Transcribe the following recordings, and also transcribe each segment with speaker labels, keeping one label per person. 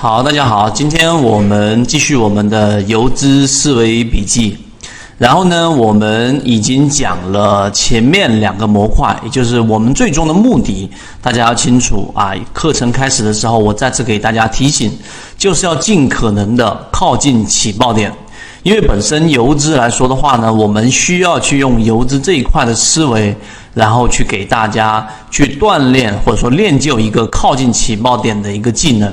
Speaker 1: 好，大家好，今天我们继续我们的游资思维笔记。然后呢，我们已经讲了前面两个模块，也就是我们最终的目的，大家要清楚啊。课程开始的时候，我再次给大家提醒，就是要尽可能的靠近起爆点。因为本身游资来说的话呢，我们需要去用游资这一块的思维，然后去给大家去锻炼或者说练就一个靠近起爆点的一个技能。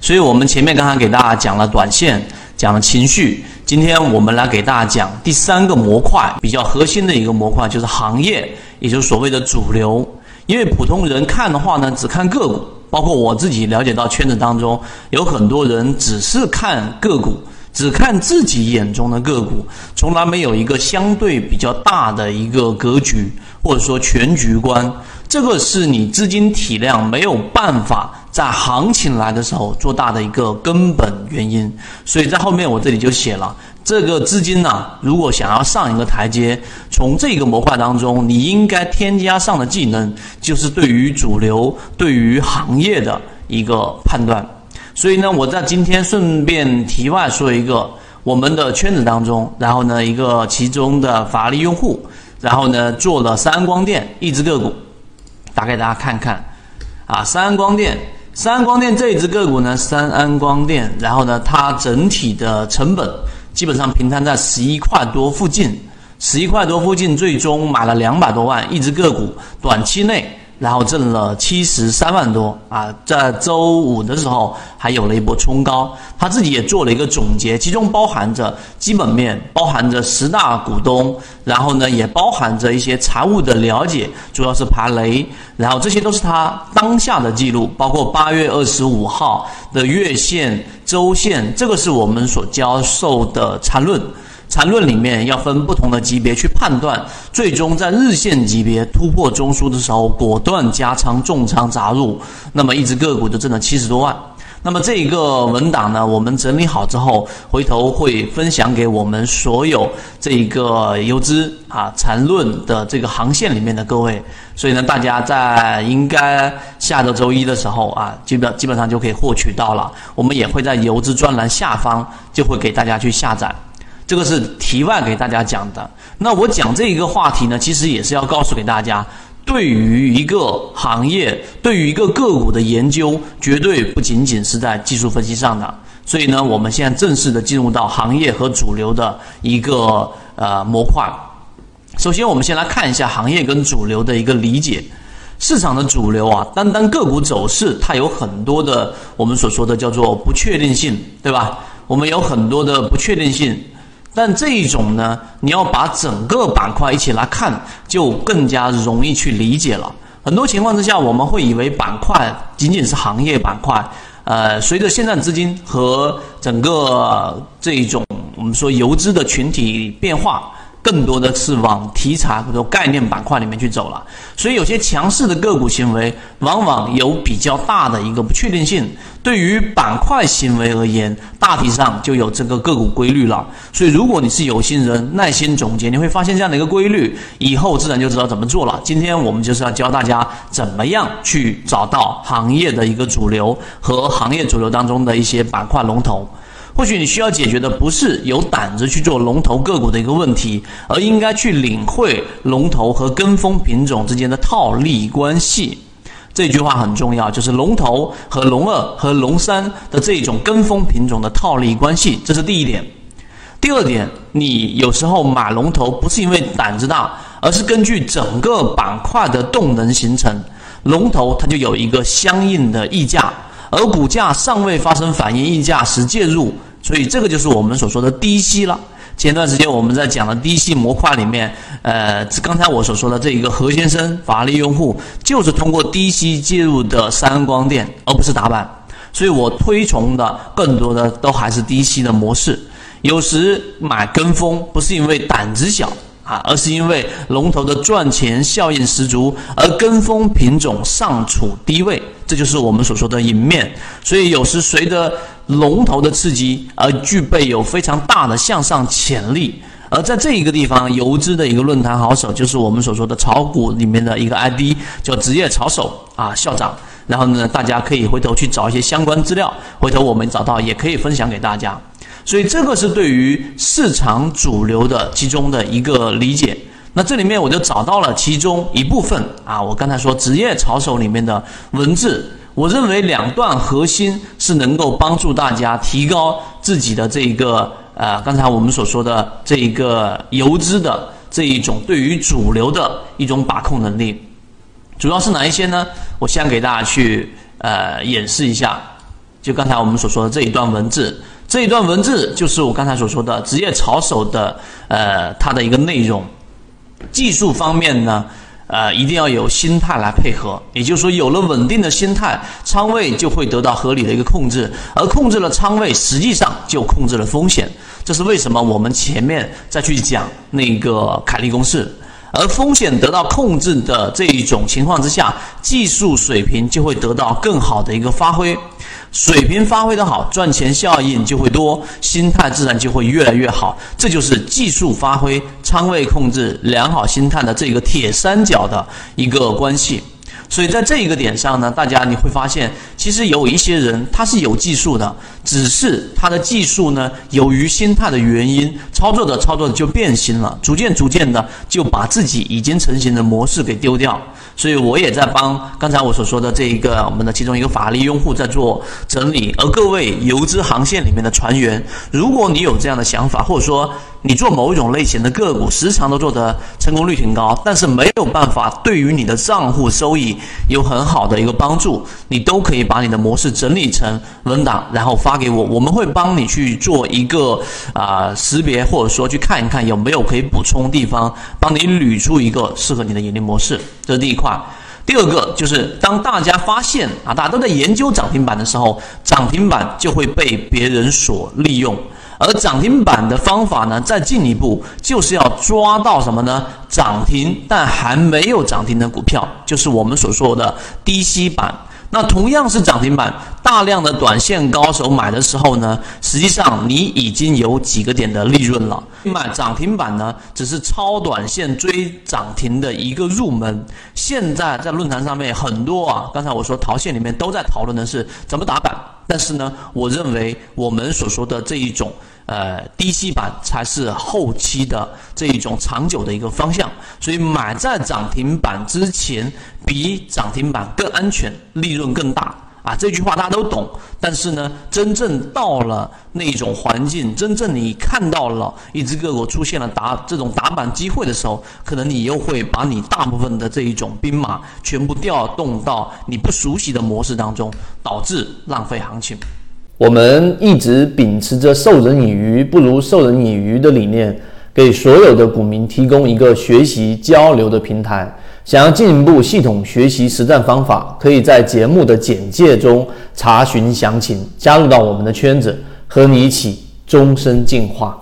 Speaker 1: 所以我们前面刚才给大家讲了短线，讲了情绪。今天我们来给大家讲第三个模块，比较核心的一个模块就是行业，也就是所谓的主流。因为普通人看的话呢，只看个股，包括我自己了解到圈子当中有很多人只是看个股，只看自己眼中的个股，从来没有一个相对比较大的一个格局或者说全局观。这个是你资金体量没有办法在行情来的时候做大的一个根本原因，所以在后面我这里就写了，这个资金呢，如果想要上一个台阶，从这个模块当中，你应该添加上的技能就是对于主流、对于行业的一个判断。所以呢，我在今天顺便题外说一个，我们的圈子当中，然后呢，一个其中的法律用户，然后呢，做了三光电一只个股。打给大家看看，啊，三光电，三安光电这一只个股呢，三安光电，然后呢，它整体的成本基本上平摊在十一块多附近，十一块多附近，最终买了两百多万一只个股，短期内。然后挣了七十三万多啊，在周五的时候还有了一波冲高，他自己也做了一个总结，其中包含着基本面，包含着十大股东，然后呢也包含着一些财务的了解，主要是爬雷，然后这些都是他当下的记录，包括八月二十五号的月线、周线，这个是我们所教授的缠论。缠论里面要分不同的级别去判断，最终在日线级别突破中枢的时候，果断加仓重仓砸入，那么一只个股就挣了七十多万。那么这一个文档呢，我们整理好之后，回头会分享给我们所有这一个游资啊缠论的这个航线里面的各位。所以呢，大家在应该下周周一的时候啊，基本基本上就可以获取到了。我们也会在游资专栏下方就会给大家去下载。这个是题外给大家讲的。那我讲这一个话题呢，其实也是要告诉给大家，对于一个行业，对于一个个股的研究，绝对不仅仅是在技术分析上的。所以呢，我们现在正式的进入到行业和主流的一个呃模块。首先，我们先来看一下行业跟主流的一个理解。市场的主流啊，单单个股走势，它有很多的我们所说的叫做不确定性，对吧？我们有很多的不确定性。但这一种呢，你要把整个板块一起来看，就更加容易去理解了。很多情况之下，我们会以为板块仅仅是行业板块。呃，随着现在资金和整个这一种我们说游资的群体变化。更多的是往题材或者概念板块里面去走了，所以有些强势的个股行为往往有比较大的一个不确定性。对于板块行为而言，大体上就有这个个股规律了。所以如果你是有心人，耐心总结，你会发现这样的一个规律，以后自然就知道怎么做了。今天我们就是要教大家怎么样去找到行业的一个主流和行业主流当中的一些板块龙头。或许你需要解决的不是有胆子去做龙头个股的一个问题，而应该去领会龙头和跟风品种之间的套利关系。这句话很重要，就是龙头和龙二和龙三的这种跟风品种的套利关系，这是第一点。第二点，你有时候买龙头不是因为胆子大，而是根据整个板块的动能形成，龙头它就有一个相应的溢价，而股价尚未发生反应溢价时介入。所以这个就是我们所说的低吸了。前段时间我们在讲的低吸模块里面，呃，刚才我所说的这一个何先生法律用户，就是通过低吸介入的三光电，而不是打板。所以我推崇的更多的都还是低吸的模式。有时买跟风不是因为胆子小。啊，而是因为龙头的赚钱效应十足，而跟风品种尚处低位，这就是我们所说的隐面。所以有时随着龙头的刺激，而具备有非常大的向上潜力。而在这一个地方，游资的一个论坛好手，就是我们所说的炒股里面的一个 ID，叫职业炒手啊，校长。然后呢，大家可以回头去找一些相关资料，回头我们找到也可以分享给大家。所以这个是对于市场主流的其中的一个理解。那这里面我就找到了其中一部分啊，我刚才说职业操守里面的文字，我认为两段核心是能够帮助大家提高自己的这一个呃，刚才我们所说的这一个游资的这一种对于主流的一种把控能力。主要是哪一些呢？我先给大家去呃演示一下，就刚才我们所说的这一段文字，这一段文字就是我刚才所说的职业操守的呃它的一个内容。技术方面呢，呃，一定要有心态来配合。也就是说，有了稳定的心态，仓位就会得到合理的一个控制，而控制了仓位，实际上就控制了风险。这是为什么我们前面再去讲那个凯利公式，而风险得到控制的这一种情况之下，技术水平就会得到更好的一个发挥。水平发挥的好，赚钱效应就会多，心态自然就会越来越好。这就是技术发挥、仓位控制、良好心态的这个铁三角的一个关系。所以在这一个点上呢，大家你会发现，其实有一些人他是有技术的，只是他的技术呢，由于心态的原因，操作着操作着就变心了，逐渐逐渐的就把自己已经成型的模式给丢掉。所以我也在帮刚才我所说的这一个我们的其中一个法律用户在做整理，而各位游资航线里面的船员，如果你有这样的想法，或者说你做某一种类型的个股，时常都做得成功率挺高，但是没有办法对于你的账户收益有很好的一个帮助，你都可以把你的模式整理成文档，然后发给我，我们会帮你去做一个啊识别，或者说去看一看有没有可以补充地方，帮你捋出一个适合你的盈利模式，这是第一块。第二个就是当大家发现啊，大家都在研究涨停板的时候，涨停板就会被别人所利用。而涨停板的方法呢，再进一步就是要抓到什么呢？涨停但还没有涨停的股票，就是我们所说的低吸板。那同样是涨停板，大量的短线高手买的时候呢，实际上你已经有几个点的利润了。买涨停板呢，只是超短线追涨停的一个入门。现在在论坛上面很多啊，刚才我说淘线里面都在讨论的是怎么打板，但是呢，我认为我们所说的这一种。呃，低吸板才是后期的这一种长久的一个方向，所以买在涨停板之前比涨停板更安全，利润更大啊！这句话大家都懂，但是呢，真正到了那种环境，真正你看到了一只个股出现了打这种打板机会的时候，可能你又会把你大部分的这一种兵马全部调动到你不熟悉的模式当中，导致浪费行情。
Speaker 2: 我们一直秉持着授人以鱼不如授人以渔的理念，给所有的股民提供一个学习交流的平台。想要进一步系统学习实战方法，可以在节目的简介中查询详情，加入到我们的圈子，和你一起终身进化。